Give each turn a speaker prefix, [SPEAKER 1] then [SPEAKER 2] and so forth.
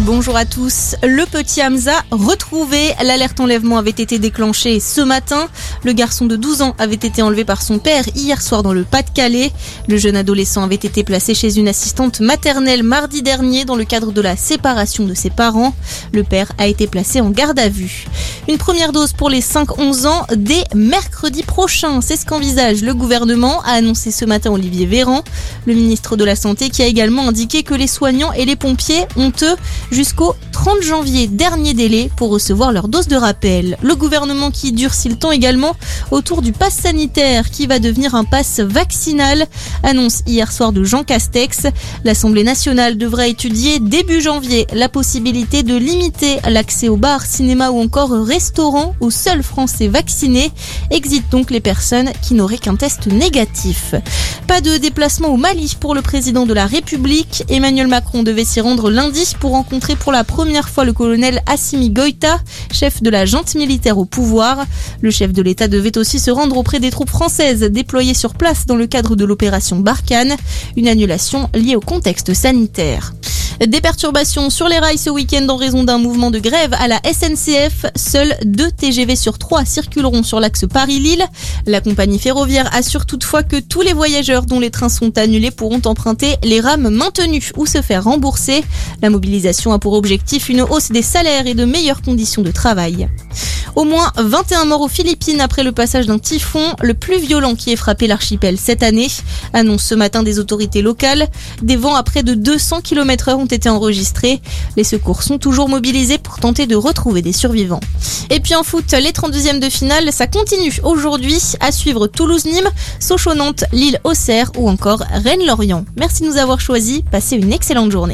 [SPEAKER 1] bonjour à tous. Le petit Hamza retrouvé. L'alerte enlèvement avait été déclenchée ce matin. Le garçon de 12 ans avait été enlevé par son père hier soir dans le Pas-de-Calais. Le jeune adolescent avait été placé chez une assistante maternelle mardi dernier dans le cadre de la séparation de ses parents. Le père a été placé en garde à vue. Une première dose pour les 5-11 ans dès mercredi prochain. C'est ce qu'envisage le gouvernement, a annoncé ce matin Olivier Véran, le ministre de la Santé qui a également indiqué que les soignants et les pompiers ont eux jusqu'au 30 janvier, dernier délai pour recevoir leur dose de rappel. Le gouvernement qui durcit le temps également autour du pass sanitaire qui va devenir un pass vaccinal, annonce hier soir de Jean Castex. L'Assemblée nationale devrait étudier début janvier la possibilité de limiter l'accès aux bars, cinéma ou encore restaurants aux seuls Français vaccinés. Exit donc les personnes qui n'auraient qu'un test négatif. Pas de déplacement au Mali pour le président de la République. Emmanuel Macron devait s'y rendre lundi pour rencontrer pour la première fois le colonel Assimi Goïta, chef de la junte militaire au pouvoir. Le chef de l'État devait aussi se rendre auprès des troupes françaises déployées sur place dans le cadre de l'opération Barkhane, une annulation liée au contexte sanitaire. Des perturbations sur les rails ce week-end en raison d'un mouvement de grève à la SNCF. Seuls deux TGV sur trois circuleront sur l'axe Paris-Lille. La compagnie ferroviaire assure toutefois que tous les voyageurs dont les trains sont annulés pourront emprunter les rames maintenues ou se faire rembourser. La mobilisation a pour objectif une hausse des salaires et de meilleures conditions de travail. Au moins 21 morts aux Philippines après le passage d'un typhon, le plus violent qui ait frappé l'archipel cette année, annonce ce matin des autorités locales. Des vents à près de 200 km h ont été enregistrés. Les secours sont toujours mobilisés pour tenter de retrouver des survivants. Et puis en foot, les 32e de finale, ça continue aujourd'hui à suivre Toulouse-Nîmes, Sochaux-Nantes, Lille-Auxerre ou encore Rennes-Lorient. Merci de nous avoir choisis. Passez une excellente journée.